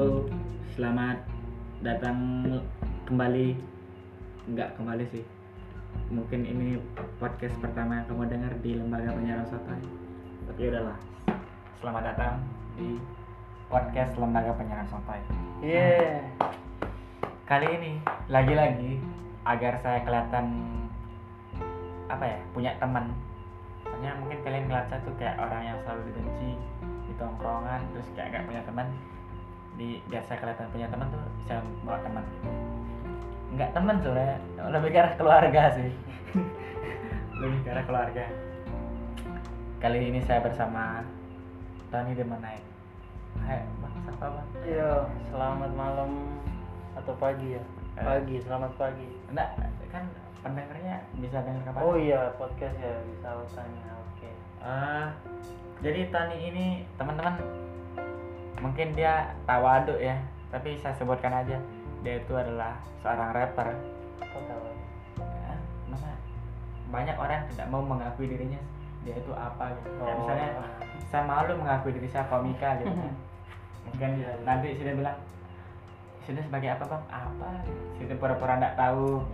Halo, selamat datang kembali. Enggak kembali sih. Mungkin ini podcast pertama yang kamu dengar di lembaga penyiaran sotoy. Tapi udahlah. Selamat datang di podcast lembaga penyiaran sotoy. Iya. Kali ini lagi-lagi agar saya kelihatan apa ya punya teman. Soalnya mungkin kalian ngeliat saya tuh kayak orang yang selalu dibenci di tongkrongan terus kayak gak punya teman di biar saya kelihatan punya teman tuh saya bawa teman gitu nggak teman sebenarnya lebih ke arah keluarga sih lebih ke arah keluarga kali ini saya bersama Tony Demanai Hai bang siapa bang Iya, selamat malam atau pagi ya? Eh. Pagi, selamat pagi. enggak kan pendengarnya bisa dengar kapan Oh iya, podcast ya bisa tanya. Oke. Eh, jadi Tony ini teman-teman mungkin dia tawaduk ya tapi saya sebutkan aja dia itu adalah seorang rapper? Ya, masa banyak orang tidak mau mengakui dirinya dia itu apa gitu. Kayak Oh. misalnya saya malu mengakui diri saya komika gitu kan. Mungkin Iya, iya. nanti sudah bilang sudah sebagai apa bang? Apa? Sudah pura-pura tidak tahu.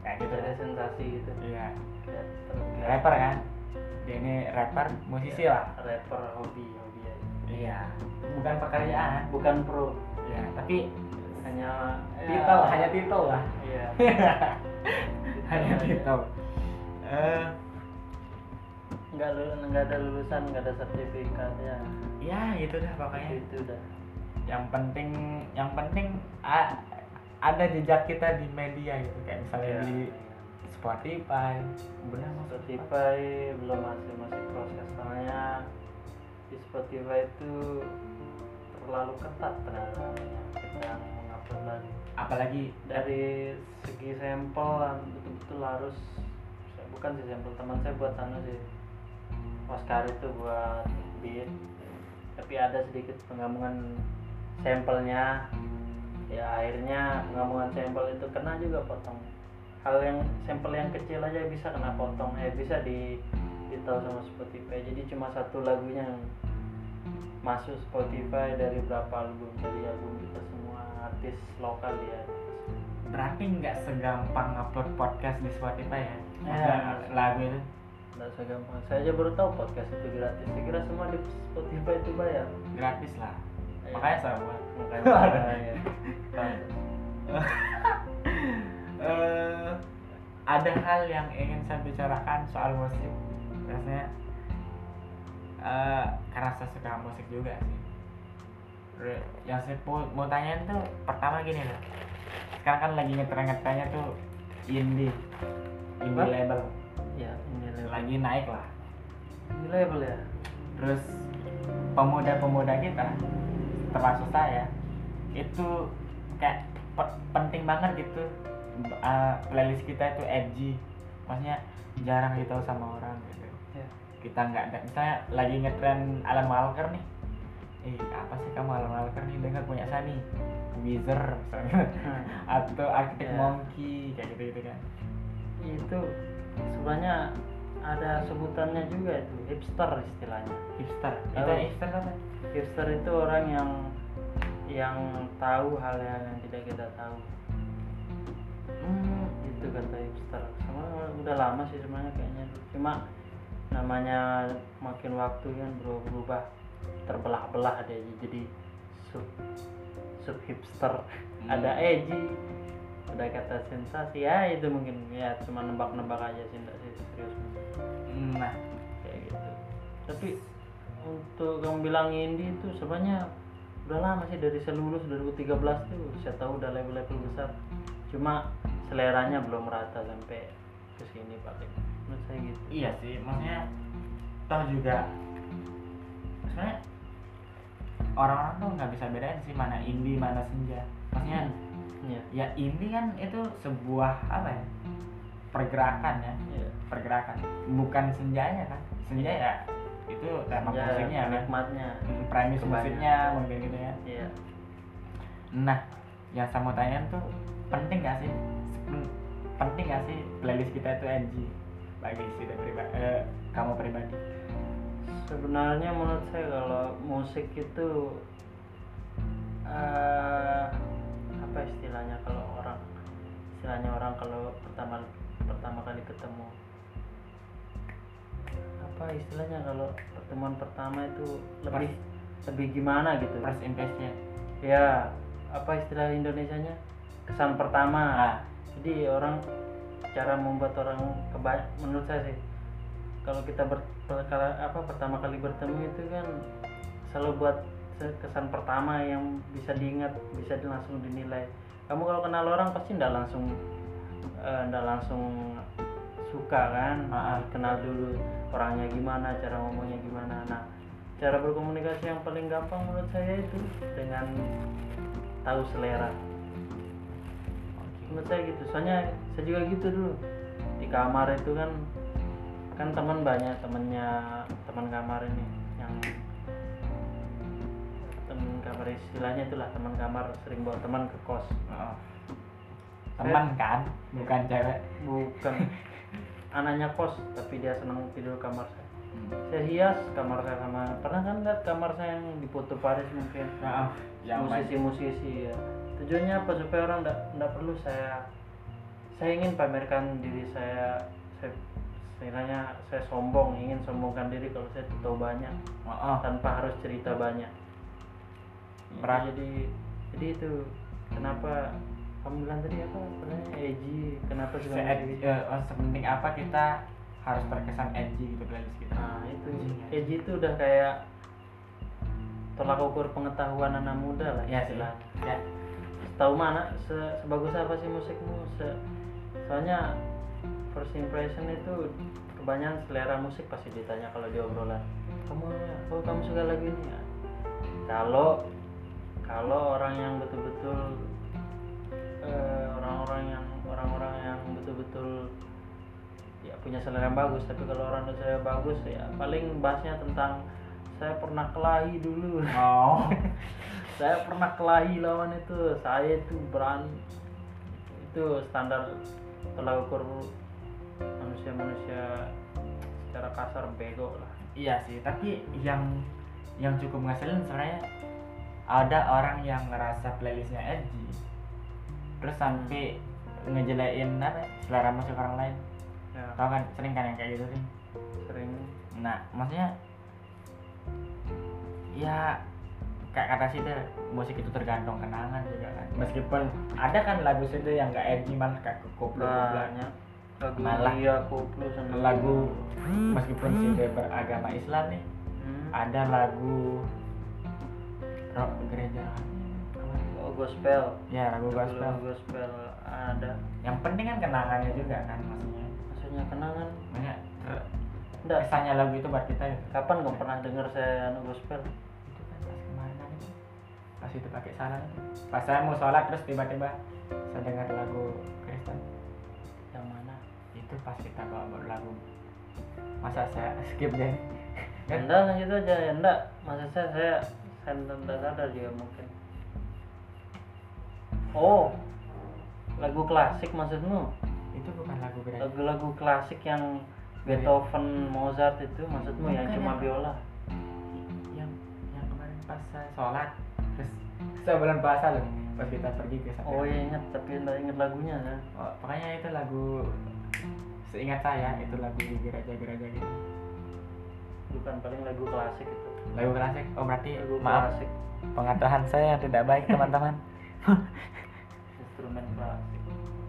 Kayak gitu. Ada sensasi gitu. iya. Ter- rapper kan? Dia ini rapper musisi lah. Rapper hobi, hobi aja. Iya bukan pekerjaan Bukan pro. ya tapi Hanya titel ya, hanya titel lah Iya. hanya titel Eh, Enggak lulus, enggak ada lulusan, enggak ada sertifikat ya. ya gitu dah pokoknya Itu udah. yang penting yang penting a- ada jejak kita di media gitu kayak misalnya Iya. di Spotify benar mas Spotify belum masih masih proses soalnya di Spotify itu terlalu ketat ternyata kita mengupload lagi. Apalagi? Dari segi sampel betul-betul harus. Bukan sih sampel teman saya buat anu sih. Oscar itu buat beat. Tapi ada sedikit penggabungan sampelnya. Ya akhirnya penggabungan sampel itu kena juga potong. Hal yang sampel yang kecil aja bisa kena potong. Eh bisa di ditahu sama Spotify. Jadi cuma satu lagunya. yang masuk Spotify dari berapa album? Dari album kita semua artis lokal dia berarti nggak segampang upload podcast di Spotify ya? Ya. Maksudnya lagu itu? Nggak segampang. Saya aja baru tahu podcast itu gratis. Saya kira semua di Spotify itu bayar. Gratis lah. Iya. makanya saya buat makanya. Pantes. Eh, ada hal yang ingin saya bicarakan soal musik? Biasanya eh, saya suka musik juga sih. Yang saya mau tanyain tuh pertama gini loh. Sekarang kan lagi ngetren ngetrennya tuh indie. Indie label. Ya ini label. Lagi naik lah. Ini label ya? Terus pemuda-pemuda kita termasuk saya itu kayak pe- penting banget gitu. Uh, playlist kita itu edgy. Maksudnya jarang ditahu sama orang gitu. Ya kita nggak ada misalnya lagi ngetren Alan Walker nih. Eh apa sih kamu Alan Walker nih? Dengar punya saya nih Weezer misalnya. Hmm. atau Arctic Ya. Monkey kayak gitu gitu kan. Itu sebenarnya ada sebutannya juga itu hipster istilahnya. Hipster? Itu hipster apa? Hipster itu orang yang yang tahu hal-hal yang tidak kita tahu. Hmm, itu kata hipster. Sama udah lama sih sebenarnya kayaknya. Cuma namanya makin waktu kan berubah berubah terbelah-belah deh. Jadi sub sub hipster. Hmm. ada edgy ada kata sensasi. Ya itu mungkin. Ya cuma nebak-nebak aja sih enggak sih serius. Nah. Kayak gitu. Tapi untuk kamu bilang indie itu sebenarnya udah lama sih dari saya lulus 2013 tuh. Saya tahu udah level-level besar. Cuma seleranya belum rata sampai ke sini paling menurut saya gitu Iya sih, maksudnya toh juga sebenarnya orang-orang tuh nggak bisa bedain sih mana indie mana senja. Maksudnya Iya. ya indie kan itu sebuah apa ya pergerakan ya, Iya. pergerakan bukan senjanya kan. Senja ya itu tema Ya, musiknya kan, nikmatnya Hmm, premis Kebanyakan. musiknya mungkin gitu ya. iya Nah, yang saya mau tanyain tuh penting gak sih? Pen- Penting gak sih playlist kita itu edgy bagi si pribadi, eh, kamu pribadi? sebenarnya menurut saya kalau musik itu eh, apa istilahnya kalau orang istilahnya orang kalau pertama pertama kali ketemu apa istilahnya kalau pertemuan pertama itu lebih lebih gimana gitu? First impression ya apa istilah Indonesianya? Kesan pertama. Ah. Jadi orang cara membuat orang kebanyak menurut saya sih kalau kita ber, apa pertama kali bertemu itu kan selalu buat kesan pertama yang bisa diingat bisa langsung dinilai. Kamu kalau kenal orang pasti ndak langsung eh, ndak langsung suka kan? Ah, ah. kenal dulu orangnya gimana cara ngomongnya gimana. Nah cara berkomunikasi yang paling gampang menurut saya itu dengan tahu selera menurut saya gitu. Soalnya saya juga gitu dulu. Di kamar itu kan kan teman banyak temennya teman kamar ini yang teman kamar istilahnya itulah teman kamar sering bawa teman ke kos. Oh. teman kan bukan cewek. Bukan. Anaknya kos tapi dia senang tidur kamar saya. Hmm. saya hias kamar saya sama pernah kan lihat kamar saya yang di Putu Paris mungkin? Maaf, yang main. Musisi-musisi ya tujuannya apa supaya orang tidak perlu saya saya ingin pamerkan diri saya saya istilahnya saya sombong ingin sombongkan diri kalau saya tahu banyak oh, oh. tanpa harus cerita banyak Berat. jadi jadi itu kenapa kamu bilang tadi apa sebenarnya edgy kenapa gitu? eh, oh, sepenting apa kita harus terkesan edgy gitu playlist kita nah itu edgy itu udah kayak tolak ukur pengetahuan anak muda lah ya sih ya tahu mana se sebagus apa sih musikmu? Se soalnya first impression itu kebanyakan selera musik pasti ditanya kalau di obrolan. Kamu oh kamu suka lagu ini? Ya. Kalau kalau orang yang betul-betul eh, orang-orang yang orang-orang yang betul-betul ya punya selera yang bagus. Tapi kalau orang saya bagus ya paling bahasnya tentang saya pernah kelahi dulu. Oh saya pernah kelahi lawan itu. Saya itu berani. Itu standar tolak ukur manusia-manusia secara kasar bego lah. Iya sih tapi yang yang cukup ngeselin sebenarnya ada orang yang ngerasa playlistnya edgy terus sampai ngejelein apa selera musik orang lain. Ya. Tau kan sering kan yang kayak gitu sih? Sering. Nah maksudnya ya kayak kata sih tuh, musik itu tergantung kenangan juga kan. Meskipun ada kan lagu situ yang gak edgy malah kayak koplo banyak lagu Malah. Ria Koplo sama lagu meskipun sih dia beragama Islam nih hmm. ada lagu rock gereja. Oh, gospel. Ya lagu Lagu gospel. gospel ada. Yang penting kan kenangannya juga kan maksudnya. Maksudnya kenangan. Banyak enggak kesannya lagu itu buat kita gitu. kapan kamu pernah dengar saya anu gospel pas itu pakai salah itu pas saya mau sholat terus tiba-tiba saya dengar lagu Kristen. Yang mana? Itu pas kita bawa bawa lagu. Masa saya skip deh kan enggak lanjut aja ya enggak masa saya saya saya tidak sadar juga mungkin. Oh lagu klasik maksudmu? Itu bukan lagu gereja lagu-lagu klasik yang Beethoven, Mozart itu maksudmu yang Bukan cuma yang- biola? yang yang kemarin pas saya sholat terus sebulan puasa loh pas kita pergi ke sana. Oh iya ingat tapi enggak ingat lagunya ya. Oh, pokoknya itu lagu seingat saya itu lagu di gereja-gereja gitu. Bukan paling lagu klasik itu. Lagu klasik? Oh berarti lagu maaf klasik. pengetahuan saya yang tidak baik teman-teman. Instrumen klasik.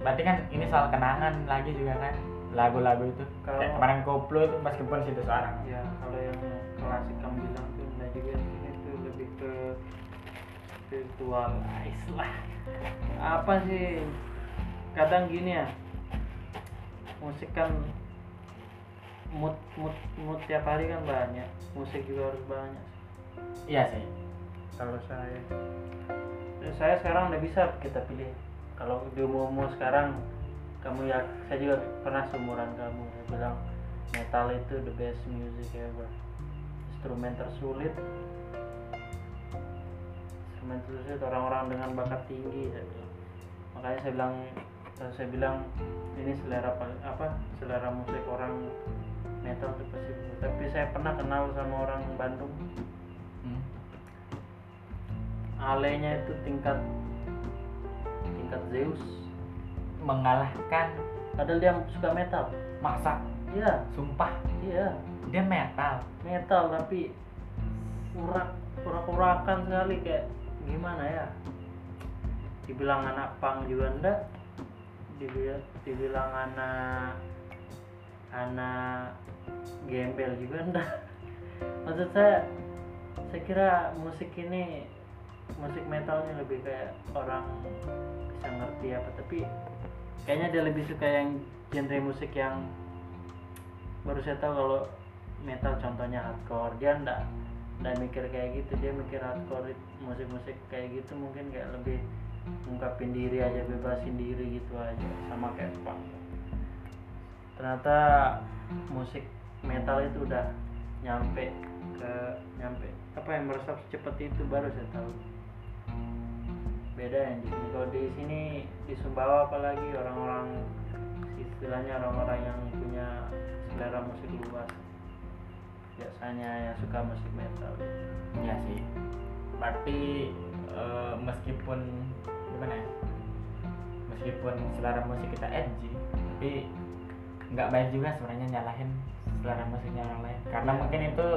Berarti kan ini soal kenangan lagi juga kan lagu-lagu itu. Kalau- kayak kemarin koplo itu meskipun situ seorang ya kalau yang klasik kamu bilang tuh enggak juga itu lebih ke spiritualis lah. Apa sih? Kadang gini ya. Musik kan mood mood mood tiap hari kan banyak. Musik juga harus banyak. Iya sih. Kalau saya. Ya, saya sekarang udah bisa kita pilih. Kalau di umur sekarang kamu ya saya juga pernah seumuran kamu saya bilang metal itu the best music ever. Instrumen tersulit instrumen tersulit orang-orang dengan bakat tinggi saya bilang makanya saya bilang saya bilang ini selera apa selera musik orang metal itu pasti tapi saya pernah kenal sama orang Bandung. Hmm. alenya itu tingkat tingkat Zeus. Mengalahkan padahal dia suka metal. Maksa. Iya. Sumpah. Iya. Dia metal. Metal tapi urak urak-urakan sekali kayak gimana ya? Dibilang anak pang juga enggak. Dibilang, dibilang anak anak gembel juga enggak. Maksud saya saya kira musik ini musik metalnya lebih kayak orang bisa ngerti apa. Tapi kayaknya dia lebih suka yang genre musik yang baru saya tahu kalau metal contohnya hardcore. Dia enggak enggak mikir kayak gitu dia mikir hardcore musik-musik kayak gitu mungkin kayak lebih ngungkapin diri aja bebasin diri gitu aja sama kayak punk. Ternyata musik metal itu udah nyampe ke nyampe. Apa yang meresap secepat itu baru saya tahu. Beda yang di sini kalau di sini di Sumbawa apalagi orang-orang istilahnya orang-orang yang punya selera musik luas biasanya yang suka musik metal. Iya sih. Berarti eh, meskipun gimana ya? Meskipun selera musik kita edgy tapi nggak baik juga sebenarnya nyalahin selera musiknya orang lain. Karena Iya. mungkin itu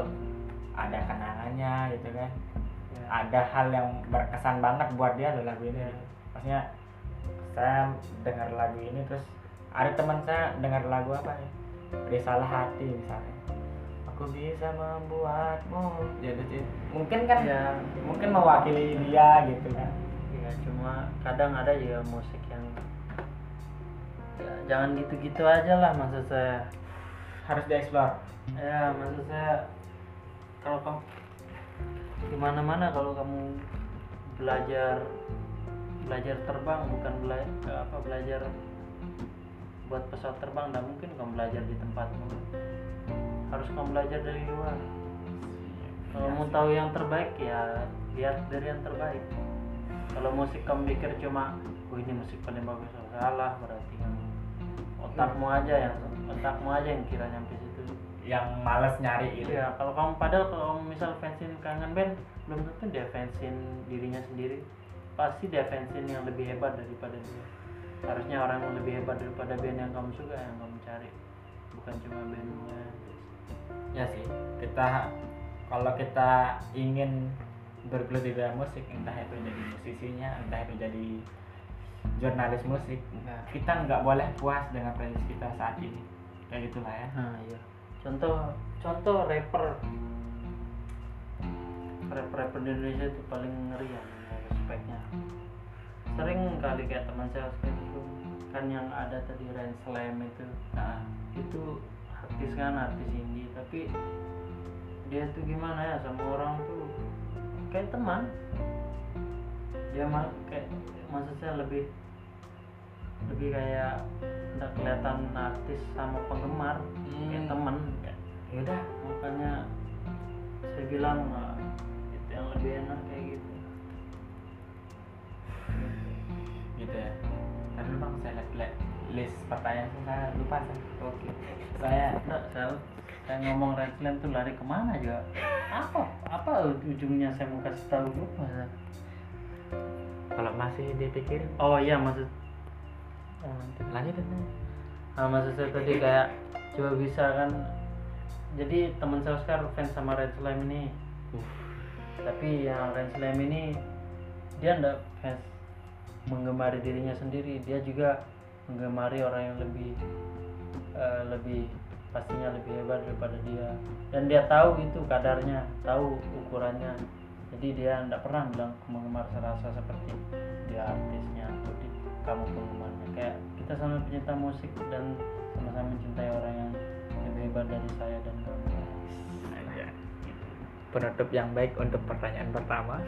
ada kenangannya gitu kan. Ya. ada hal yang berkesan banget buat dia loh lagu ini. Iya. maksudnya saya dengar lagu ini terus ada teman saya dengar lagu apa ya? Risalah hati misalnya aku bisa membuatmu jadi mungkin kan ya mungkin mewakili dia gitu kan. Ya cuma kadang ada juga musik yang ya, jangan gitu-gitu aja lah maksud saya. Harus dieksplor. Ya maksud saya kalau kamu gimana mana kalau kamu belajar belajar terbang bukan belajar apa belajar buat pesawat terbang dan mungkin kamu belajar di tempatmu harus kamu belajar dari luar. Kalau mau tahu yang terbaik ya lihat dari yang terbaik. Kalau musik kamu pikir cuma oh ini musik paling bagus salah berarti kamu otakmu aja yang otakmu aja yang kira nyampe situ. Yang males nyari itu Iya, kalau kamu padahal kalau kamu misal fansin kangen band, belum tentu dia fansin dirinya sendiri. Pasti dia fansin yang lebih hebat daripada dia. Harusnya orang yang lebih hebat daripada band yang kamu suka yang kamu cari, bukan cuma bandnya. Ya sih kita kalau kita ingin bergelut di dalam musik entah itu jadi musisinya entah itu jadi jurnalis musik Nah. kita nggak boleh puas dengan playlist kita saat ini kayak gitulah ya Nah, iya. Contoh contoh rapper rapper rapper di Indonesia itu paling ngeri ya respeknya. Sering kali kayak teman saya seperti itu kan yang ada tadi Rain Slam itu nah, itu artis kan artis indie. Tapi dia tuh gimana ya sama orang tuh kayak teman. Dia mah kayak maksud saya lebih lebih kayak nggak kelihatan artis sama penggemar kayak Hmm. teman ya udah makanya saya bilang "Ah, itu yang lebih enak kayak gitu. Gitu ya. Tadi bang saya lihat list pertanyaan saya lupa saya oke. Saya Nggak, saya saya ngomong Redland tuh lari ke mana juga apa? Apa ujungnya saya mau kasih tahu lupa saya. kalau masih dipikirin? Oh iya maksud oh, nanti lanjut nah, maksud saya tadi kayak coba bisa kan jadi teman saya Oscar fans sama Red Slam ini. Tapi yang Red Slam ini dia ndak fans menggemari dirinya sendiri. Dia juga menggemari orang yang lebih eh, lebih pastinya lebih hebat daripada dia. Dan dia tahu itu kadarnya tahu ukurannya. Jadi dia ndak pernah bilang penggemar serasa seperti dia artisnya atau di, kamu penggemarnya. Kayak kita sama pencinta musik dan sama-sama mencintai orang yang lebih hebat dari saya dan kamu. Aja. penutup yang baik untuk pertanyaan pertama.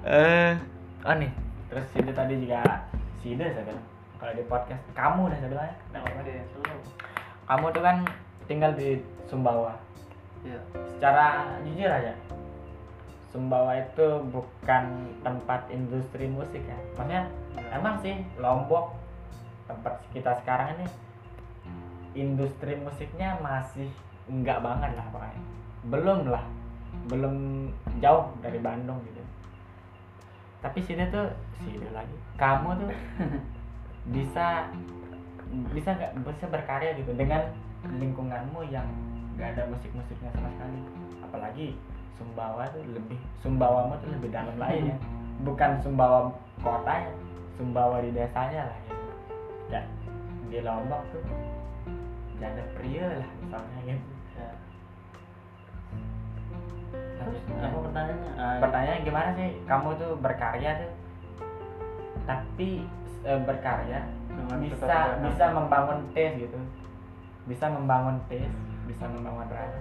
Eh oh nih. Terus Sida tadi juga Sida saya bilang. Kalau di podcast kamu dah saya bilang ya. Selalu kamu tuh kan tinggal di Sumbawa. Ya secara jujur aja Sumbawa itu bukan tempat industri musik ya. Maksudnya Ya. emang sih Lombok tempat kita sekarang ini industri musiknya masih enggak banget lah pokoknya. Belum lah. Belum jauh dari Bandung gitu tapi sini tuh sini lagi. Kamu tuh bisa bisa nggak bisa berkarya gitu dengan lingkunganmu yang nggak ada musik musiknya sama sekali. Apalagi Sumbawa tuh lebih Sumbawamu tuh lebih dalam lagi ya. Bukan Sumbawa kotanya Sumbawa di desanya lah gitu. Ya di Lombok tuh janda pria lah misalnya gitu terus apa pertanyaannya? Ah, pertanyaan gimana sih? Kamu tuh berkarya tuh. Tapi eh, berkarya dengan bisa bisa membangun tes gitu. Bisa membangun tes bisa membangun rasa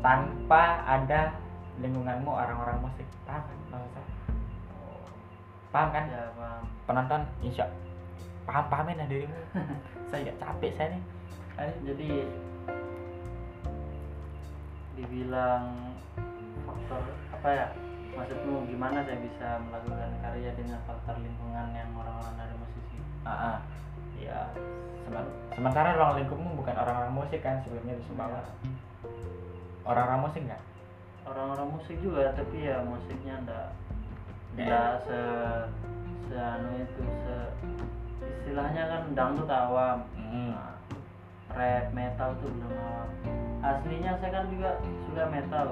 tanpa ada lingkunganmu orang-orang musik. Paham kan paham kan? Ya paham. Penonton insya paham pahamin lah dirimu. Saya gak capek saya nih. Ayo, jadi dibilang faktor apa ya maksudmu gimana saya bisa melakukan karya dengan faktor lingkungan yang orang-orang dari musisi? Ah, ah. ya Semen- sementara ruang lingkupmu bukan orang-orang musik kan sebelumnya di Sumbawa. Orang-orang musik nggak? Orang-orang musik juga tapi ya musiknya ndak ndak se se anu itu se istilahnya kan dangdut awam. Hmm. Nah, rap metal tuh belum awam. Aslinya saya kan juga suka metal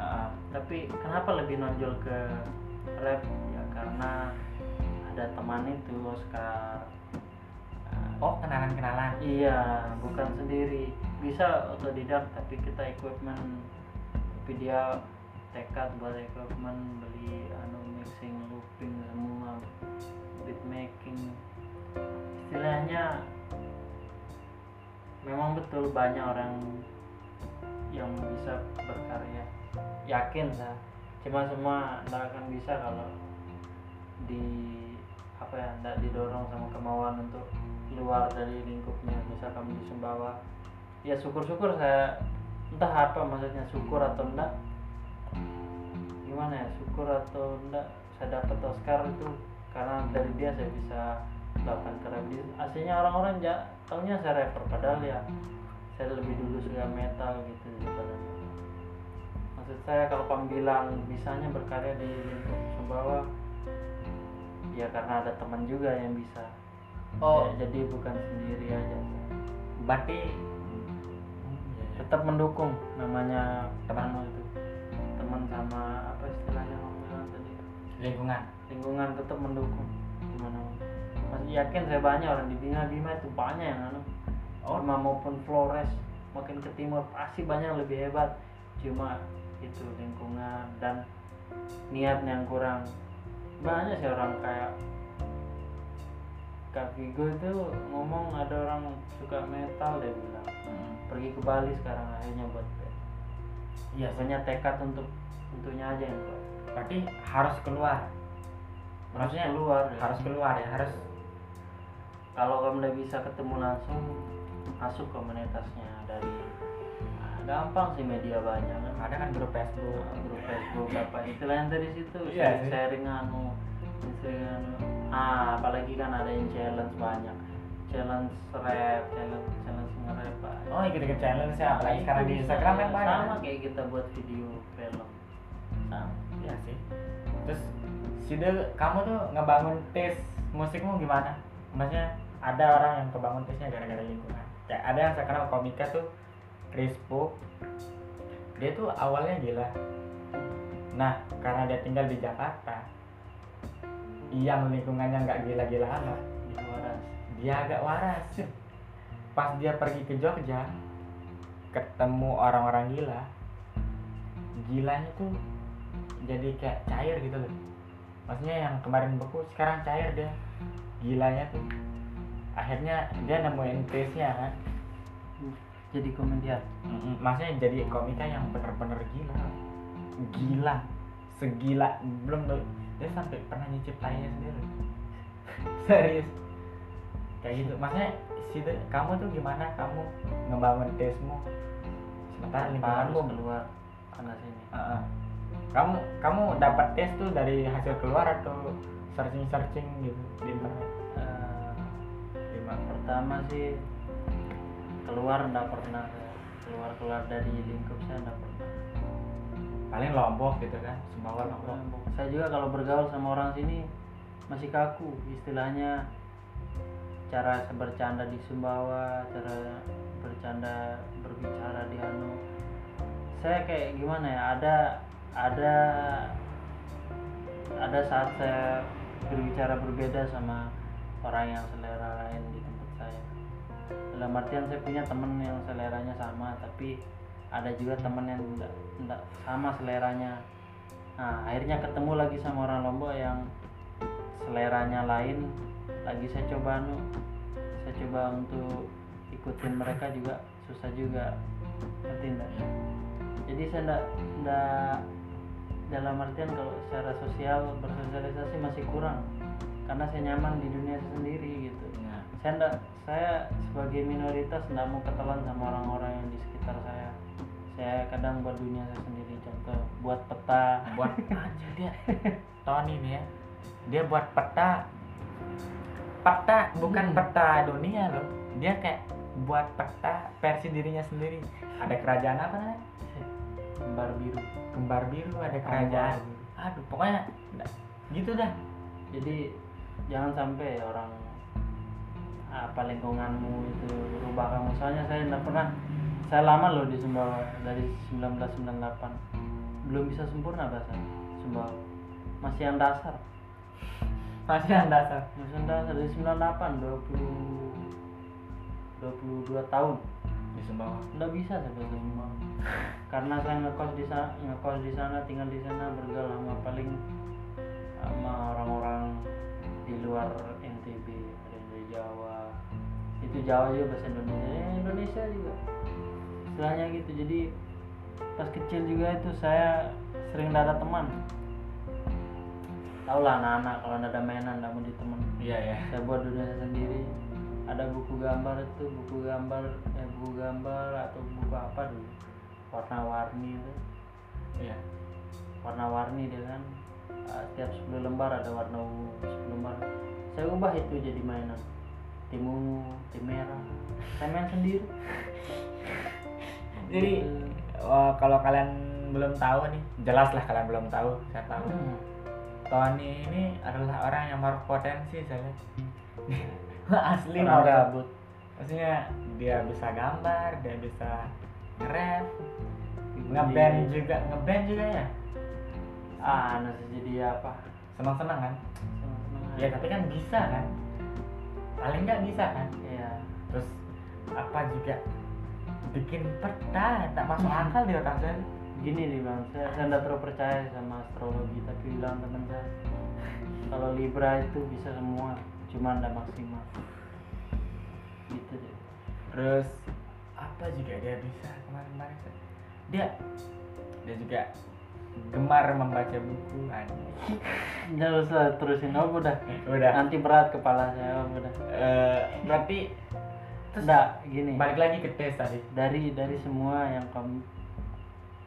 Ah, ah. tapi kenapa lebih nonjol ke rap? Ya karena ada teman itu Oscar. Nah, oh kenalan-kenalan? iya bukan sendiri. Bisa otodidak tapi kita equipment. Tapi dia tekad buat equipment beli anu mixing looping semua beat making. Istilahnya memang betul banyak orang yang bisa berkarya yakin saya cuma semua tidak akan bisa kalau di apa ya tidak didorong sama kemauan untuk keluar dari lingkupnya. Misalkan di Sumbawa. Ya syukur-syukur saya entah apa maksudnya syukur atau enggak gimana ya syukur atau enggak saya dapat Oscar itu karena dari dia saya bisa melakukan karya Di- aslinya orang-orang ya taunya saya rapper padahal ya saya lebih dulu suka metal gitu daripada metal. Maksud saya kalau kamu bilang bisanya berkarya di lingkup Sumbawa ya karena ada teman juga yang bisa. Oh. Ya, jadi bukan sendiri aja. Berarti tetap mendukung namanya Teman. itu. Teman sama apa istilahnya kamu bilang tadi? Lingkungan. Lingkungan tetap mendukung. Gimana masih yakin saya banyak orang di Bima. Bima itu banyak yang anu. Oh. Bima maupun Flores makin ke timur pasti banyak yang lebih hebat. Cuma itu lingkungan dan niat yang kurang. Banyak sih orang kayak Kak Vigo itu ngomong ada orang suka metal dia bilang. Hmm. pergi ke Bali sekarang akhirnya buat iya sih. biasanya tekad untuk untuknya aja yang kuat berarti harus keluar. Maksudnya keluar. ya. harus keluar ya harus. Kalau kamu udah bisa ketemu langsung masuk komunitasnya gampang sih media banyak. Kan ada kan grup Facebook grup Facebook apa istilahnya dari situ. Iya sharing, anu sharing anu. Ah apalagi kan ada yang challenge banyak. Challenge rap challenge challenge nge-rap oh ikut-ikut challenge ya apalagi Itu sekarang di bisa, Instagram kan ya. banyak. Sama kayak kita buat video film. Sama. Iya sih. Terus Side, kamu tuh ngebangun tes musikmu gimana? Maksudnya ada orang yang kebangun tesnya gara-gara lingkungan. Kayak ada yang sekarang komika tuh Rispo. Dia tuh awalnya gila. Nah, karena dia tinggal di Jakarta, yang lingkungannya nggak gila-gila amat, waras dia agak waras. Pas dia pergi ke Jogja, ketemu orang-orang gila, gilanya tuh jadi kayak cair gitu loh. Maksudnya yang kemarin beku sekarang cair dia, gilanya tuh. Akhirnya dia nemuin taste-nya kan. Jadi komedian Mm-mm, Maksudnya jadi komika yang bener-bener gila, gila, segila. Belum tuh dia sampai pernah nyicip tainya sendiri. Serius. Kayak gitu. Maksudnya si kamu tuh gimana? Kamu ngebangun tesmu sementara harus lingkunganmu keluar. Sana sini Heeh. kamu kamu dapat tes tuh dari hasil keluar atau searching searching gitu di internet? Gimana pertama sih keluar enggak pernah keluar keluar dari lingkup saya enggak pernah paling lombok gitu kan sumbawa lombok Lombok. Saya juga kalau bergaul sama orang sini masih kaku istilahnya cara bercanda di Sumbawa, cara bercanda berbicara di Hanu. Saya kayak gimana ya? Ada ada ada saat saya berbicara berbeda sama orang yang selera lain di. Dalam artian saya punya teman yang seleranya sama, tapi ada juga teman yang tidak tidak sama seleranya. Nah, akhirnya ketemu lagi sama orang Lombok yang seleranya lain. Lagi saya coba anu, saya coba untuk ikutin mereka juga susah juga. Ngerti enggak? Jadi saya enggak, enggak dalam artian kalau secara sosial bersosialisasi masih kurang karena saya nyaman di dunia saya sendiri gitu. Ya. saya enggak saya sebagai minoritas enggak mau ketelan sama orang-orang yang di sekitar saya. Saya kadang buat dunia saya sendiri contoh buat peta. Buat aja dia. Tony nih ya. Dia buat peta. Peta bukan Hmm. peta dunia loh. Dia kayak buat peta versi dirinya sendiri. Ada kerajaan apa namanya? Kembar biru. Kembar biru ada kerajaan. aduh pokoknya gitu dah. Jadi jangan sampai orang apa lingkunganmu itu berubah kamu. Soalnya saya tidak pernah saya lama loh di Sumbawa dari 1998 belum bisa sempurna bahasa Sumbawa. Masih yang dasar. Masih yang dasar? Masih yang dasar dari 98 20 22 tahun. Di Sumbawa? Nggak bisa saya bahasa Sumbawa. Karena saya ngekos di sana ngekos di sana tinggal di sana bergaul sama paling sama orang-orang di luar NTB ada yang dari Jawa. Itu Jawa juga bahasa Indonesia. Ya, Indonesia juga. Istilahnya gitu. Jadi pas kecil juga itu saya sering ada teman. Tau lah anak-anak kalau ada mainan nggak mau ditemen. Iya ya saya buat dunia saya sendiri. Ada buku gambar itu buku gambar eh, buku gambar atau buku apa dulu? Warna-warni itu. Iya. Warna-warni dia kan Ah, setiap 10 lembar ada warna ungu 10 lembar. Saya ubah itu jadi mainan. Tim ungu tim merah. Saya main sendiri. Jadi oh, kalau kalian belum tahu nih jelas lah kalian belum tahu saya tahu. Hmm. Tony ini adalah orang yang berpotensi saya. Asli orang gabut. maksudnya dia bisa gambar dia bisa nge-rap ngeband juga ngeband juga ya ah nanti jadi apa? Senang senang kan? Senang-senang. Ya aja. tapi kan bisa kan? Paling nggak bisa kan? Iya. terus apa juga bikin peta tak masuk akal di otak saya. Gini nih bang. Saya saya nggak terlalu percaya sama astrologi tapi bilang teman saya kalau libra itu bisa semua cuma nggak maksimal. Gitu deh. Terus apa juga dia bisa kemarin-kemarin dia dia juga gemar membaca buku anjing. nggak usah terusin oh udah. Udah. Nanti berat kepala saya oh udah. Eh, berarti terus nggak gini. balik lagi ke tes tadi. Dari dari semua yang kamu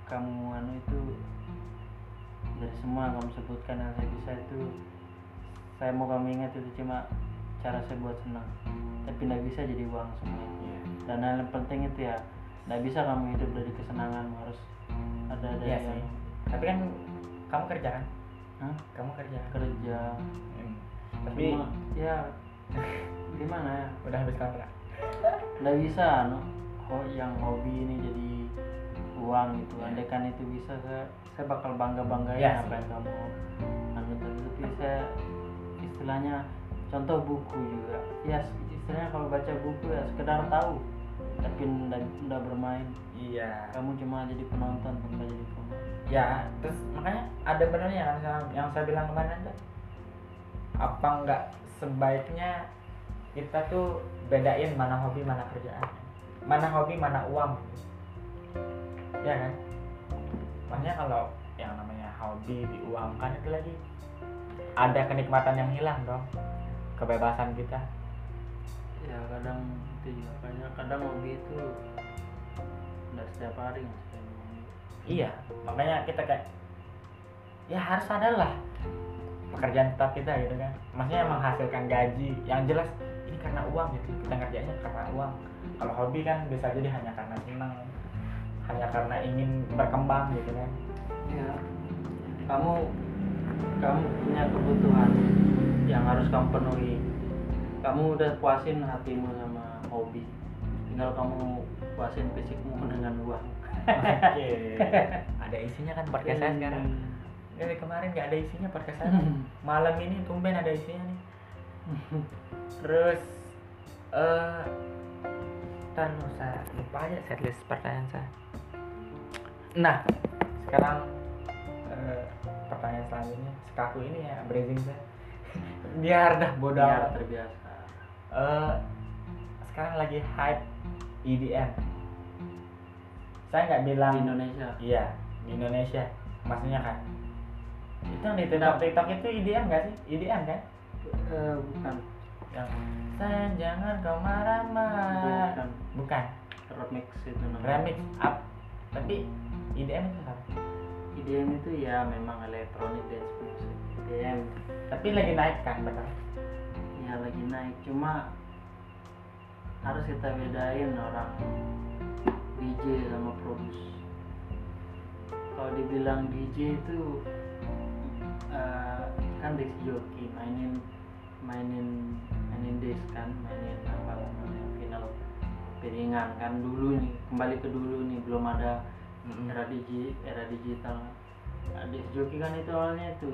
kamu anu itu dari semua yang kamu sebutkan yang saya bisa itu saya mau kamu ingat itu cuma cara saya buat senang. Tapi nggak bisa jadi uang semua. Iya. dan hal yang penting itu ya nggak bisa kamu hidup dari kesenangan harus ada dari Iya yang sih. Tapi kan kamu kerja kan? Hah? kamu kerja. Kerja. Hmm. tapi Cuma, ya gimana? Ya udah habis kontrak? Nggak bisa no. Ho- yang hobi ini jadi uang gitu Ya. andai kan itu bisa saya saya bakal bangga banggain Ya apa yang kamu anu tadi. Tapi saya istilahnya contoh buku juga. Ya istilahnya kalau baca buku ya sekedar tahu. Tapi ndak ndak bermain. Iya. Kamu cuma jadi penonton bukan jadi pemain ya terus makanya ada benernya kan yang- saya bilang kemarin tuh apa enggak sebaiknya kita tuh bedain mana hobi mana kerjaan? Mana hobi mana uang? Ya kan? Makanya kalau yang namanya hobi diuangkan itu lagi ada kenikmatan yang hilang dong kebebasan kita. Ya kadang itu juga kadang kadang hobi itu nggak setiap hari. Iya, makanya kita kayak ya harus ada lah pekerjaan tetap kita gitu kan. Maksudnya menghasilkan gaji yang jelas ini karena uang gitu. Kita ngerjainnya karena uang. Kalau hobi kan bisa jadi hanya karena senang, hanya karena ingin berkembang gitu kan. ya kamu kamu punya kebutuhan yang harus kamu penuhi kamu udah puasin hatimu sama hobi tinggal kamu puasin fisikmu dengan uang Oke. ada isinya kan podcast saya sekarang. Dari kemarin nggak ada isinya podcast saya. Malam ini tumben ada isinya nih. Terus eh ntar lu saya lupa aja setlist pertanyaan saya. Nah sekarang eh, pertanyaan selanjutnya. Sekaku ini ya breathing saya. Biar dah bodoh biar terbiasa. Eh, sekarang lagi hype EDM saya nggak di bilang Indonesia. Iya di Indonesia. Maksudnya kan? Itu yang di TikTok TikTok itu EDM nggak sih? EDM kan? Eh, bukan. Yang sayang jangan kau marah-marah. Bukan. Bukan. Remix itu namanya. Remix up. Tapi EDM itu apa? IDM itu ya memang electronic dance music. IDM tapi lagi naik kan benar ya lagi naik. Cuma harus kita bedain orang DJ sama produce kalau dibilang DJ itu eh, kan disc jockey mainin mainin mainin disc kan mainin apa namanya final piringan kan dulu nih kembali ke dulu nih belum ada era digi era digital. Nah, disc jockey kan itu awalnya itu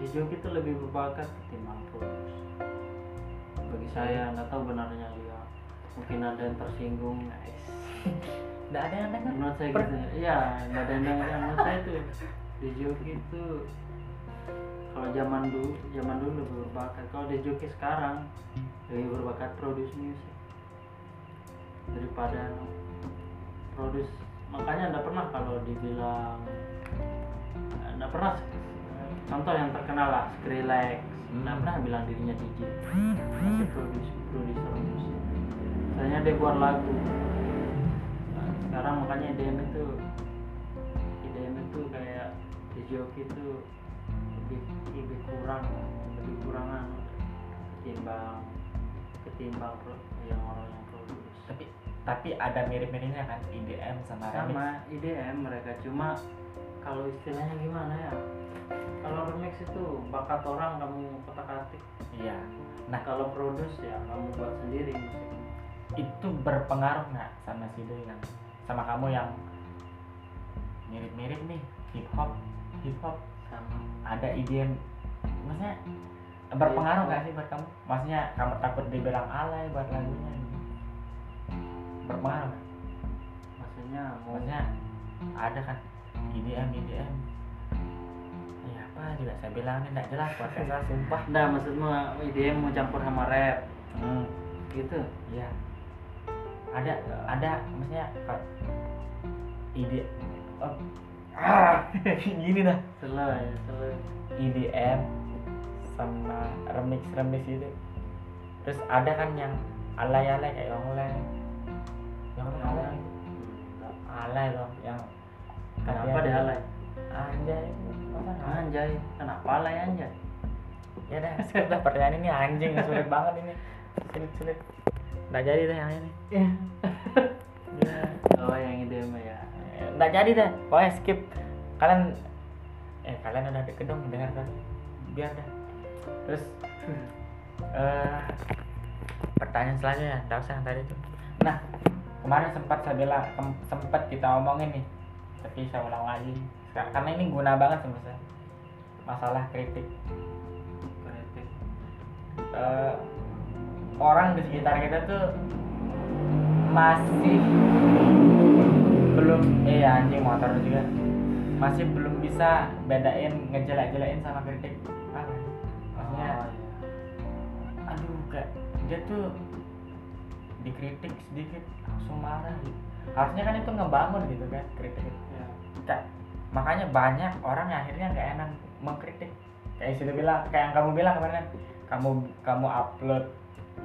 disc jockey itu lebih berbakat ketimbang produce bagi saya nggak tahu benarnya dia mungkin ada yang tersinggung nggak ada yang dengar menurut saya Per- gitu. Iya nggak ada yang dengar. menurut saya itu disc jockey itu kalau zaman dulu zaman dulu lebih berbakat. Kalau disc jockey sekarang lebih berbakat produce music. Daripada produce makanya anda pernah kalau dibilang anda pernah. Contoh yang terkenal lah Skrillex. Hmm. anda pernah bilang dirinya DJ masih produce producer musik misalnya dia buat lagu. Nah, sekarang makanya IDM itu IDM itu kayak joki itu lebih lebih kurang lebih kurangan ketimbang ketimbang yang orang yang produce. Tapi tapi ada mirip-miripnya kan EDM sama, remix. Sama IDM mereka cuma kalau istilahnya gimana ya? Kalau remix itu bakat orang kamu kotak atik. Iya. Nah kalau produce ya kamu buat sendiri musiknya itu berpengaruh nggak sama si Doi yang sama kamu yang mirip-mirip nih hip hop hip hop sama. Ada EDM maksudnya berpengaruh nggak sih buat kamu? Maksudnya kamu takut dibilang alay buat lagunya? Berpengaruh nggak? maksudnya mau maksudnya ada kan? EDM EDM ya apa juga saya bilang ini nggak jelas buat saya sumpah. Nah, maksudmu IDM mau campur sama rap. Hmm, gitu? iya ada ada maksudnya ide oh, ah gini dah. Ya, slow. EDM sama remix remix itu. Terus ada kan yang alay alay kayak Yongle Yongle alay? Alay. Loh yang Kenapa dia alay? anjay. Anjay, kenapa alay anjay? ya dah dah pertanyaan ini anjing sulit banget ini. Sulit sulit nggak jadi dah yang ini. Ya. Oh, yang IDM ya. nggak jadi dah pokoknya skip. Kalian eh kalian udah deket dong dengar kan? Biar dah terus eh pertanyaan selanjutnya. Nggak usah yang tadi tuh. Nah kemarin sempat saya bilang sempat kita omongin nih. Tapi saya ulang lagi. Sekarang- karena ini guna banget sama saya masalah kritik. Kritik. Eh, orang di sekitar kita tuh masih belum eh anjing motor juga masih belum bisa bedain ngejelek-jelekin sama kritik apa ya? maksudnya Oh, iya. aduh kayak dia tuh dikritik sedikit langsung marah gitu harusnya kan itu ngebangun gitu kan kritik Ya. Kayak- makanya banyak orang yang akhirnya nggak enak mengkritik kayak sudah bilang kayak yang kamu bilang kemarin kamu kamu upload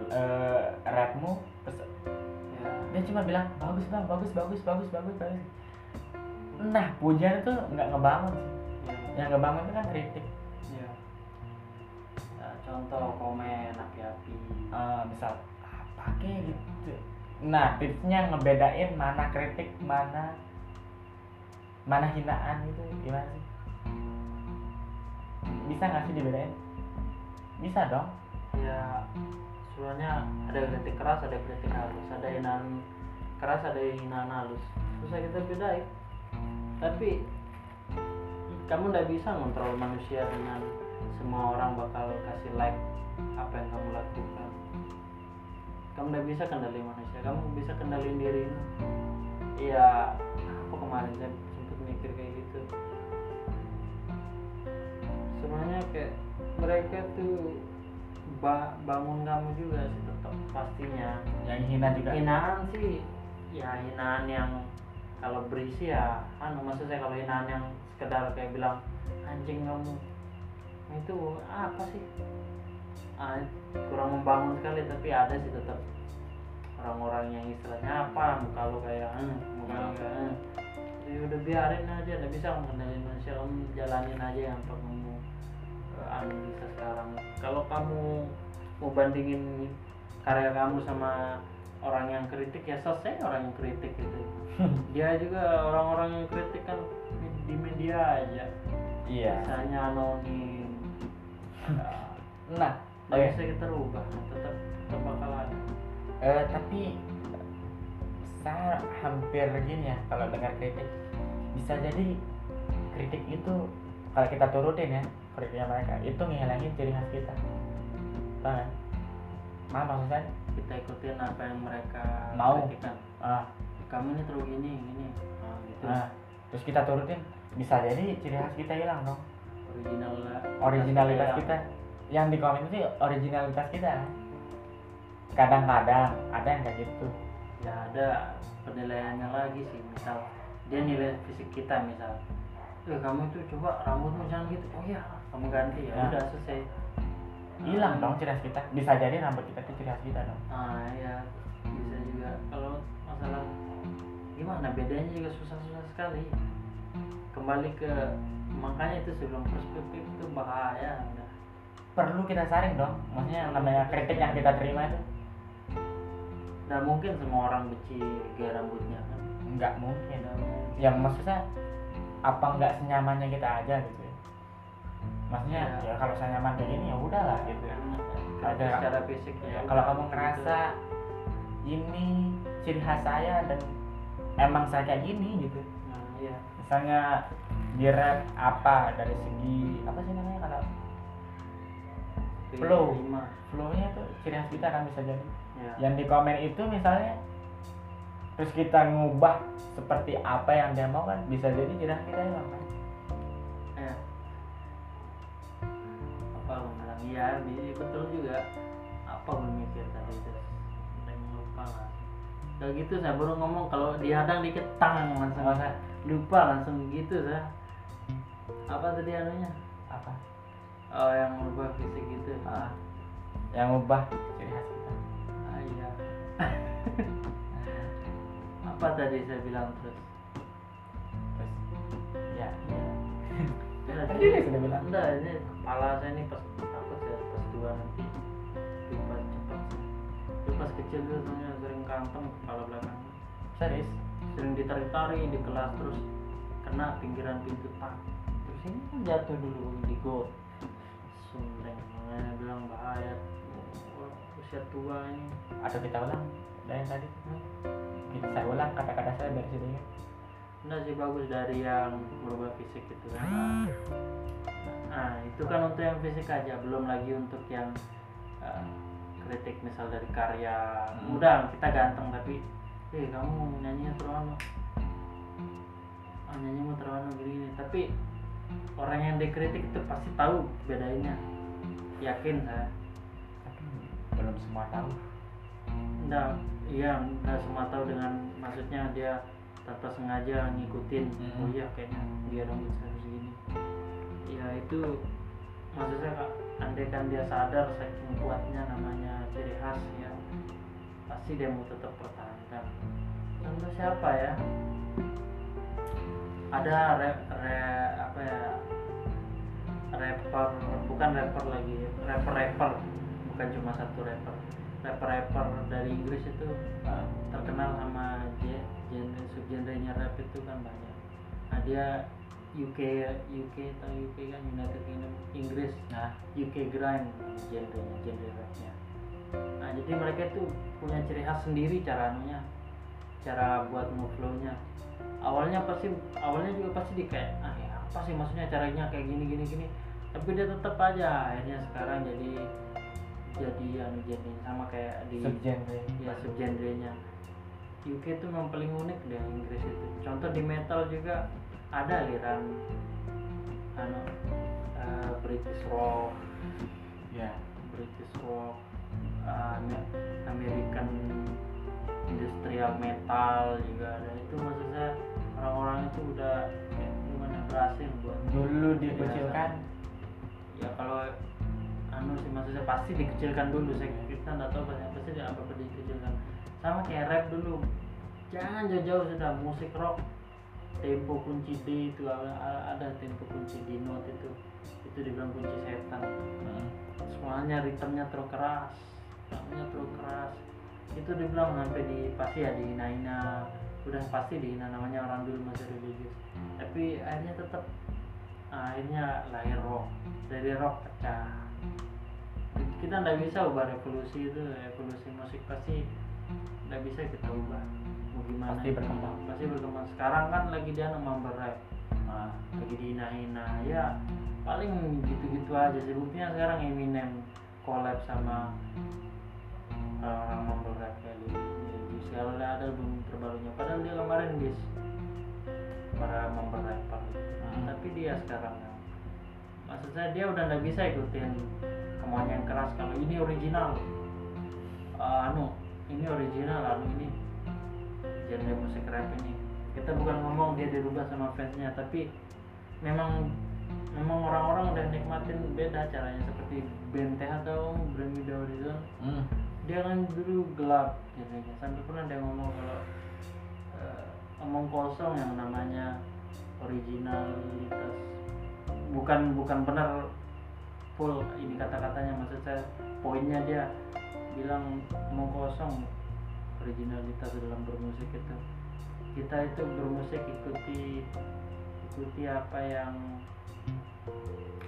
eh, rapmu terus Ya. dia cuma bilang bagus bang bagus bagus bagus bagus bagus nah pujian itu nggak ngebangun sih Ya. yang ngebangun itu kan kritik Ya. Ya, contoh komen api-api. Eh, misal apa kayak gitu nah tipsnya ngebedain mana kritik mana mana hinaan itu gimana sih bisa nggak sih dibedain bisa dong ya sebenarnya ada kritik keras ada kritik halus. Ada hinaan keras ada hinaan halus. Susah kita bedain. Tapi kamu nggak bisa ngontrol manusia dengan semua orang bakal kasih like apa yang kamu lakukan. Kamu nggak bisa kendali manusia. Kamu bisa kendaliin diri. Iya aku kemarin saya sempat mikir kayak gitu. Sebenarnya kayak mereka tuh ba- bangun kamu juga sih tetap pastinya. Yang hina juga? Hinaan sih ya hinaan yang kalau berisi ya anu maksud saya kalau hinaan yang sekedar kayak bilang anjing kamu. Itu apa sih? Ah, kurang membangun sekali tapi ada sih tetap orang-orang yang istilahnya apa muka lu kayak eh, muka lu kayak ya udah biarin aja udah bisa mengendalikan manusia kamu jalanin aja yang kamu bisa sekarang. Kalau kamu mau bandingin karya kamu sama orang yang kritik ya selesai orang yang kritik gitu. Dia juga orang-orang yang kritik kan di media aja. Iya. Misalnya anonim Ya, nah nggak oke. bisa kita rubah tetap tetap bakal ada. Eh, tapi saya hampir gini ya kalau dengar kritik. Bisa jadi kritik itu kalau kita turutin ya kritiknya mereka. Itu ngilangin ciri khas kita? Paham maksud saya? kita ikutin apa yang mereka Mau. kritikan. Ah, kamu ini terlalu gini gini. Nah, gitu. Nah, terus kita turutin. Bisa jadi ciri khas kita hilang dong. Original originalitas kita. Yang di komen itu originalitas kita. Kadang-kadang ada yang kayak gitu. Ya ada penilaiannya lagi sih. Misal dia nilai fisik kita misal. Eh kamu itu coba rambutmu jangan gitu. Oh iya kamu ganti ya Ya. udah selesai. Hilang dong ciri khas kita. Bisa jadi rambut kita itu ciri khas kita dong. Ah ya bisa juga. Kalau masalah gimana bedanya juga susah-susah sekali. Kembali ke makanya itu sebelum perspektif itu bahaya. Udah perlu kita saring dong. Maksudnya yang namanya kritik yang kita terima itu. Nggak mungkin semua orang benci gaya rambutnya kan? Nggak mungkin mungkin. yang maksudnya apa nggak senyamannya kita aja gitu ya maksudnya Ya. ya kalau saya nyaman kayak gini ya udahlah gitu. Ya Ada- secara fisik Ya, kalau kamu ngerasa ini ciri khas saya dan emang saya kayak gini gitu. Nah iya. Misalnya di rap apa dari segi apa sih namanya kalau Flow. flownya tuh ciri khas kita kan bisa jadi. Ya yang di komen itu misalnya terus kita ngubah seperti apa yang dia mau kan bisa jadi ciri khas kita hilang kan aku bilang iya betul juga apa gue mikir tadi itu. Udah lupa lah. Gitu saya baru ngomong kalau dihadang dikit tang langsung Masa? lupa langsung gitu saya apa tadi anunya? Apa? Oh yang merubah fisik gitu. Ah, yang ngubah ciri khas kita. Ah iya. Apa tadi saya bilang terus? Terus ya Ya, Tadi dia sudah bilang. enggak ini kepala saya ini pas takut saya pas tua nanti lupa cepat. Dulu pas kecil dulu soalnya sering kantong kepala belakang. Serius? Sering ditarik-tarik di kelas terus kena pinggiran pintu tak. Terus ini kan jatuh dulu di got sundeng makanya bilang bahaya. Oh, usia tua ini. Atau kita ulang. Yang tadi. Kita saya ulang kata-kata saya dari sini enggak sih bagus dari yang merubah fisik gitu kan. Nah itu kan untuk yang fisik aja belum lagi untuk yang eh, kritik misal dari karya Hmm. udah kita ganteng tapi eh kamu nyanyinya terlalu ah, nyanyimu terlalu gini tapi orang yang dikritik itu pasti tahu bedainnya. Yakin saya tapi belum semua tahu. Enggak iya enggak semua tahu dengan maksudnya dia tanpa sengaja ngikutin. Hmm. oh iya kayaknya dia rambut saya harus gini. Ya itu maksudnya Kak, andai kan dia sadar saking kuatnya namanya ciri khas ya pasti dia mau tetap pertahankan contoh siapa ya? Ada rap, rap apa ya? Rapper bukan rapper lagi rapper rapper bukan cuma satu rapper rapper rapper dari Inggris itu uh, terkenal sama je- genre subgenrenya rap itu kan banyak. Ada dia UK UK atau UK kan United Kingdom Inggris. Nah UK grind genrenya genre rapnya. Nah jadi mereka tuh punya ciri khas sendiri cara anunya cara buat ngeflownya. Awalnya pasti awalnya juga pasti di kayak ah ya apa sih maksudnya caranya kayak gini gini gini? Tapi dia tetap aja akhirnya sekarang jadi jadi anu jadi sama kayak di subgenre ya subgenrenya. UK itu memang paling unik deh Inggris itu. Contoh di metal juga ada aliran anu eh, British rock. Ya. British rock Ame- American industrial metal juga ada. Itu maksud saya orang-orang itu udah gimana berhasil buat dulu dikucilkan. ya kalau anu sih maksudnya pasti dikecilkan dulu saya kita nggak tahu banyak pasti dia apa dikecilkan. Sama kayak rap dulu. Jangan jauh-jauh sudah musik rock tempo kunci D itu ada, tempo kunci D note itu. Itu dibilang kunci setan. Hmm. semuanya ritmenya terlalu keras ritmenya terlalu keras. Itu dibilang sampai di pasti ya dihina-hina. Udah pasti dihina namanya orang dulu masih religius tapi akhirnya tetap akhirnya lahir rock. Dari rock pecah kita nggak bisa ubah revolusi itu evolusi musik pasti nggak bisa kita ubah. Mau gimana Pasti berkembang. pasti berkembang. Sekarang kan lagi dia number rap Nah, lagi dihina-hina. Ya paling gitu-gitu aja sih. Buktinya sekarang Eminem collab sama orang mumble rap kayak Juicy ada album terbarunya. Padahal dia kemarin bis para mumble rapper. Hmm. tapi dia sekarang maksud saya dia udah nggak bisa ikutin kemauan yang keras. Kalau ini original Eh, anu ini original anu ini genre musik rap ini. Kita bukan ngomong dia dirubah sama fansnya tapi memang memang orang-orang udah nikmatin beda caranya. Seperti band TH atau The Horizon hmm. dia kan dulu gelap genrenya sampai pernah dia ngomong kalau eh, omong kosong yang namanya originalitas bukan bukan benar full ini kata-katanya. Maksud saya poinnya dia bilang omong kosong originalitas dalam bermusik itu. Kita itu bermusik ikuti ikuti apa yang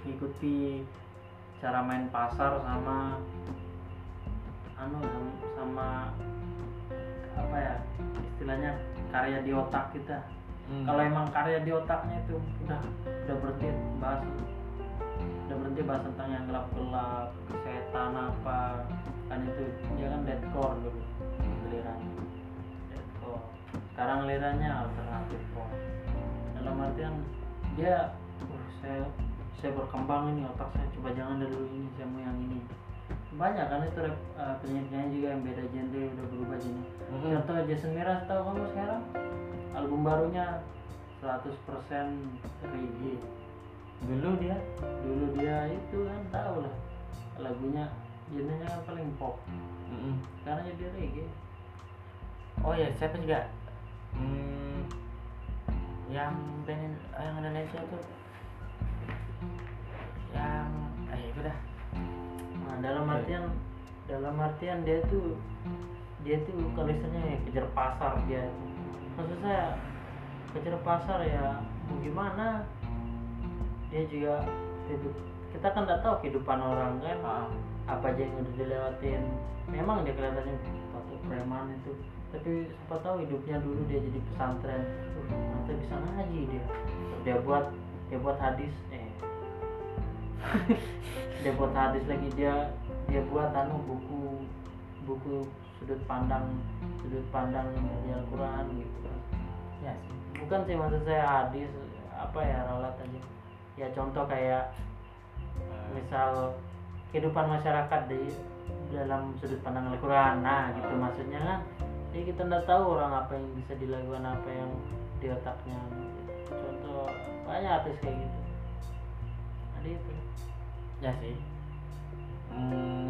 ikuti cara main pasar sama anu sama apa ya istilahnya karya di otak kita Hmm. kalau emang karya di otaknya itu udah udah berhenti bahas udah berhenti bahas tentang yang gelap-gelap setan apa kan itu dia kan deadcore dulu gilirannya. Deadcore. Sekarang gilirannya alternatif rock. Dalam artian dia "Wah, saya saya berkembang ini otak saya. Coba jangan dulu ini saya mau yang ini banyak kan itu rap, eh, penyanyi-penyanyi juga yang beda genre udah berubah genre Hmm. contoh Jason Mraz tahu kamu sekarang? Album barunya 100% reggae. Dulu dia? Dulu dia itu kan tahu lah lagunya genrenya kan paling pop. Hmm. sekarang jadi reggae. Oh ya siapa juga? Hmm, yang band yang Indonesia tuh. Yang eh itu dah nah dalam artian dalam artian dia tuh dia tuh kalau istilahnya ya kejar pasar dia. Maksud saya kejar pasar ya mau gimana? Dia juga hidup kita kan nggak tahu kehidupan orang kan Ah, apa aja yang udah dilewatin. Memang dia kelihatannya waktu preman itu tapi siapa tahu hidupnya dulu dia jadi pesantren. Uh, nanti bisa ngaji dia. Dia buat dia buat hadis eh dia buat hadis lagi dia dia buat anu buku buku sudut pandang sudut pandang dari Al-Quran gitu kan. Ya bukan sih maksud saya hadis apa ya ralat aja. Ya contoh kayak misal kehidupan masyarakat di dalam sudut pandang Al-Quran. Nah gitu maksudnya kan. Jadi kita nggak tahu orang apa yang bisa dilakukan apa yang di otaknya. Contoh banyak artis kayak gitu. Ada itu ya sih. Hmm,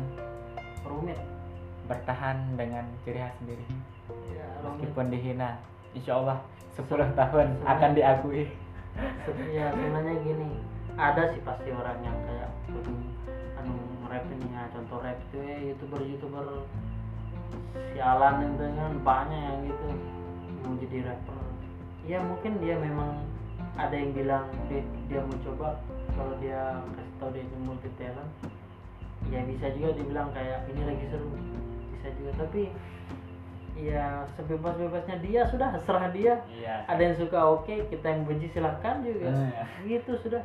rumit. Bertahan dengan ciri khas sendiri. Ya rumit. Meskipun dihina. Insya Allah 10 tahun akan diakui. Ya sebenarnya gini. Ada sih pasti orang yang kayak kudu anu rap ini ya. Contoh rap itu ya youtuber youtuber sialan itu kan. Banyak yang gitu. Mau jadi rapper. Ya mungkin dia memang ada yang bilang dia, dia mau coba kalau dia kasih tahu dia itu multi talent ya bisa juga dibilang kayak ini lagi seru. Bisa juga tapi ya sebebas-bebasnya dia sudah serah dia. Iya ada yang suka oke kita yang benci silahkan juga. Hmm. gitu sudah.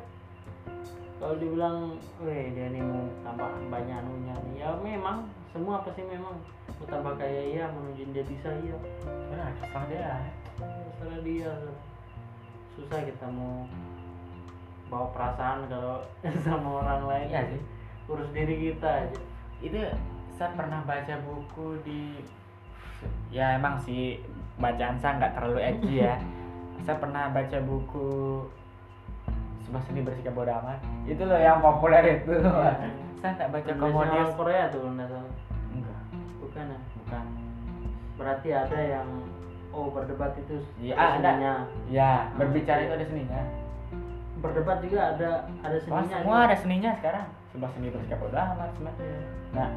Kalau dibilang weh dia nih mau tambah banyak anunya ya memang semua pasti memang. Mau tambah kaya iya menuju dia bisa iya. Nah, kesal dia. Salah dia. Susah kita mau bawa perasaan kalau sama orang lain iya sih. urus diri kita aja. Itu saya pernah baca buku di ya emang sih bacaan saya nggak terlalu edgy ya. Saya pernah baca buku sebuah seni bersikap bodoh amat. Itu loh yang populer itu. Saya nggak baca orang Korea tuh nggak salah. Enggak. Bukan ya? Bukan. Berarti ada yang oh berdebat itu Iya, ada. ada. seninya. ya berbicara itu ada seninya berdebat juga ada ada Wah, seninya semua juga. ada seninya sekarang sebuah seni bersikap bodoh amat semua Iya. Nah,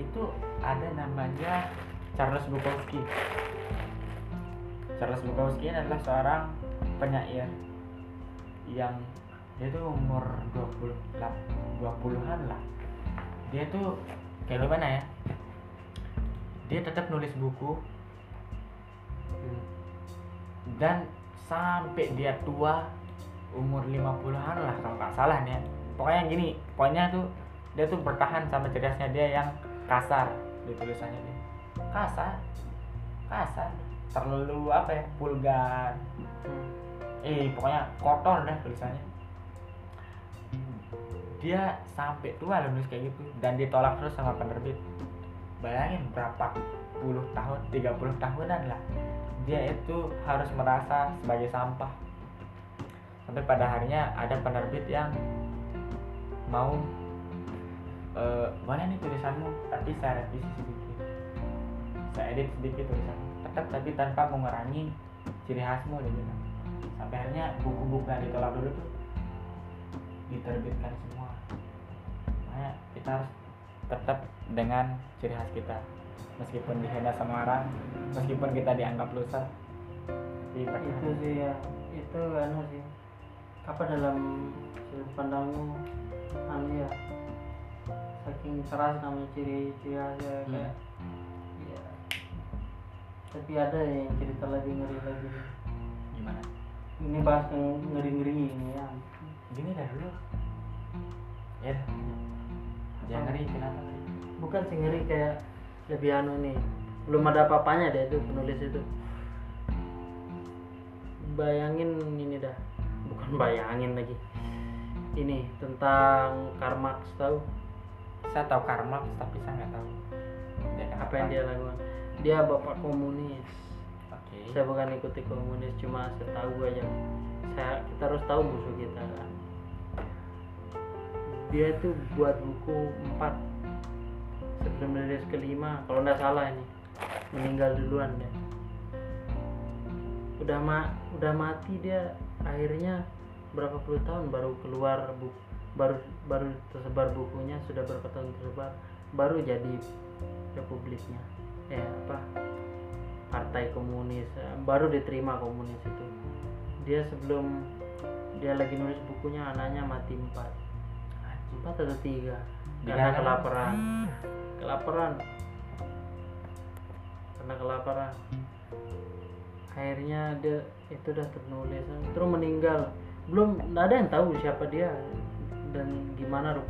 itu ada namanya Charles Bukowski. Charles Bukowski adalah seorang penyair yang dia tuh umur 20 lah, 20-an lah. Dia tuh kayak gimana ya? Dia tetap nulis buku dan sampai dia tua umur 50-an lah kalau nggak salah nih ya. pokoknya gini pokoknya tuh dia tuh bertahan sama cerdasnya dia yang kasar di tulisannya dia. Kasar? Kasar. Terlalu apa ya vulgar. Eh pokoknya kotor dah tulisannya. Dia sampai tua loh nulis kayak gitu dan ditolak terus sama penerbit. Bayangin berapa puluh tahun 30 tahunan lah. Dia itu harus merasa sebagai sampah sampai pada harinya ada penerbit yang mau eh boleh nih tulisanmu tapi saya revisi sedikit. Saya edit sedikit tulisanmu. Tetap tapi tanpa mengurangi ciri khasmu dia bilang. Sampai akhirnya buku-buku yang ditolak dulu tuh diterbitkan semua. Makanya kita harus tetap dengan ciri khas kita. Meskipun dihina sama orang meskipun kita dianggap loser itu sih ya itu anu sih apa dalam sudut pandangmu anu ya saking keras namanya ciri-ciri khasnya Hmm. kayak ya tapi ada yang cerita lebih ngeri lagi. Gimana? Ini bahas yang ngeri-ngeri ini ya. Gini dah dulu. Ya jangan ngeri kenapa bukan sih ngeri kayak lebih anu nih belum ada apa-apanya deh itu penulis itu. Bayangin ini dah bayangin lagi. Ini tentang Karl Marx tahu? Saya tahu Karl Marx tapi saya nggak tahu. Dia apa yang dia lakukan? Dia bapak komunis. Oke. Saya bukan ikuti komunis cuma saya tahu aja. Saya kita harus tahu musuh kita kan? Dia itu buat buku 4 sebelum rilis kelima kalau nggak salah ini. Meninggal duluan dia. Udah ma udah mati dia akhirnya berapa puluh tahun baru keluar buku baru baru tersebar bukunya sudah berapa tahun tersebar baru jadi republiknya. Ya apa? Partai komunis eh, baru diterima komunis itu. Dia sebelum dia lagi nulis bukunya anaknya mati empat. Empat atau tiga? Karena kelaparan. Kelaparan. Karena kelaparan. Akhirnya dia itu udah ternulis terus meninggal belum nggak ada yang tahu siapa dia dan gimana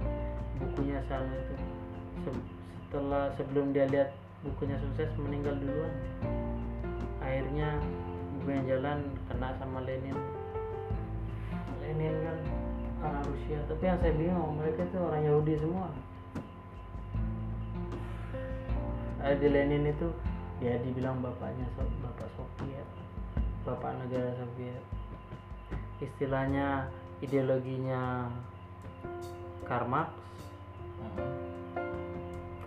bukunya sana itu. Se- setelah sebelum dia lihat bukunya sukses meninggal duluan. Akhirnya bukunya jalan kena sama Lenin. Lenin kan orang Rusia. Tapi yang saya bingung mereka itu orang Yahudi semua. Ada Lenin itu dia dibilang bapaknya bapak Soviet bapak negara Soviet istilahnya ideologinya Karl Marx Hmm.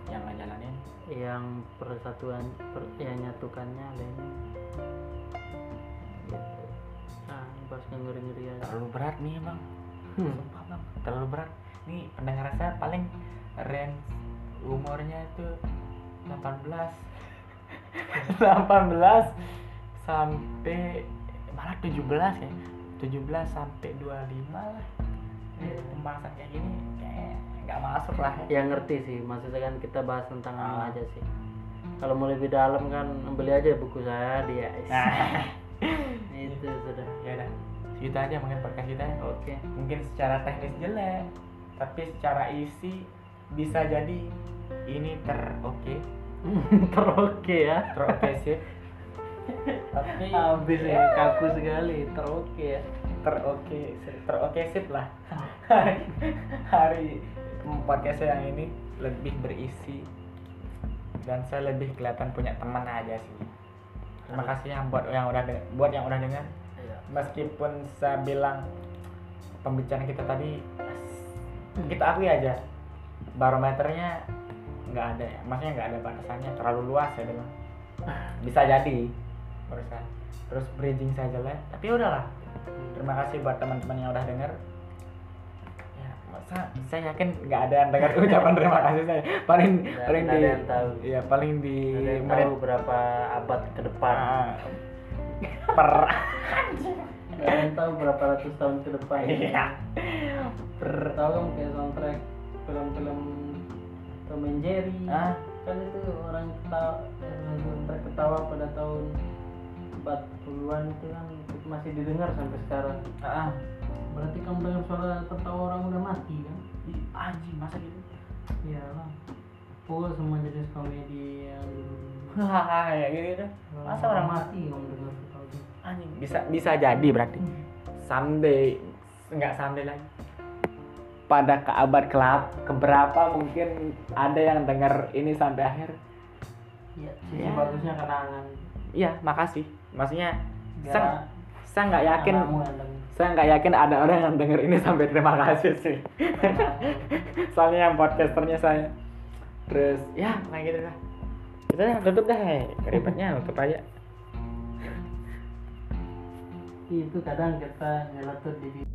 yang ngejalanin. Yang persatuan per, yang nyatukannya Lenin gitu nah bahas ngeri ngeri aja. Terlalu berat nih bang. Hmm. sumpah bang. Terlalu berat. Nih pendengar saya paling range umurnya itu 18 18 sampai malah 17 ya 17 sampai 25 lah. Ini pembahasan kayak gini kayak nggak masuk lah ya. Ngerti sih. Maksudnya kan kita bahas tentang Ah. aja sih. Kalau mau lebih dalam kan beli aja buku saya di nah. Itu sudah. Ya udah. Segitu aja mungkin podcast kita ya. oke. Mungkin secara teknis jelek tapi secara isi bisa jadi ini ter oke. Teroke ya. Teroke sih tapi habis ya kaku sekali teroke. Ya teroke teroke sip lah. Hari hari podcast yang ini lebih berisi dan saya lebih kelihatan punya teman aja sih. Terima kasih yang buat yang udah deng- buat yang udah dengar. Iya. meskipun saya bilang pembicaraan kita tadi kita akui aja barometernya nggak ada ya. Maksudnya nggak ada batasannya terlalu luas ya bilang bisa jadi saya terus bridging saya jelek tapi ya udahlah. Terima kasih buat teman-teman yang udah denger. Ya masa saya yakin nggak ada yang dengar ucapan terima kasih saya. Paling Nggak- paling di yang tahu. iya paling di Ada yang tahu berapa abad ke depan. Ah, per yang tahu berapa ratus tahun ke depan. Iya. per tahu kayak soundtrack film-film Tom and Jerry. Ah kan itu orang ketawa eh, soundtrack ketawa pada tahun 40-an itu kan masih didengar sampai sekarang. Ah berarti kamu dengar suara tertawa orang udah mati kan? Anjing masa gitu? Iya lah pokoknya semua jenis komedi yang hahaha ya gitu gitu masa orang mati kamu dengar gitu anjing bisa bisa jadi berarti. Someday nggak someday lagi. Pada ke abad kelap keberapa mungkin ada yang dengar ini sampai akhir? Iya sisi Ya. bagusnya kenangan. Iya makasih maksudnya saya saya nggak yakin saya nggak yakin ada orang yang denger ini sampai terima kasih sih. Soalnya yang podcasternya saya. Terus ya kayak gitu dah. Kita tutup dah hei. ribetnya tutup aja. Itu kadang kita nyeletuk di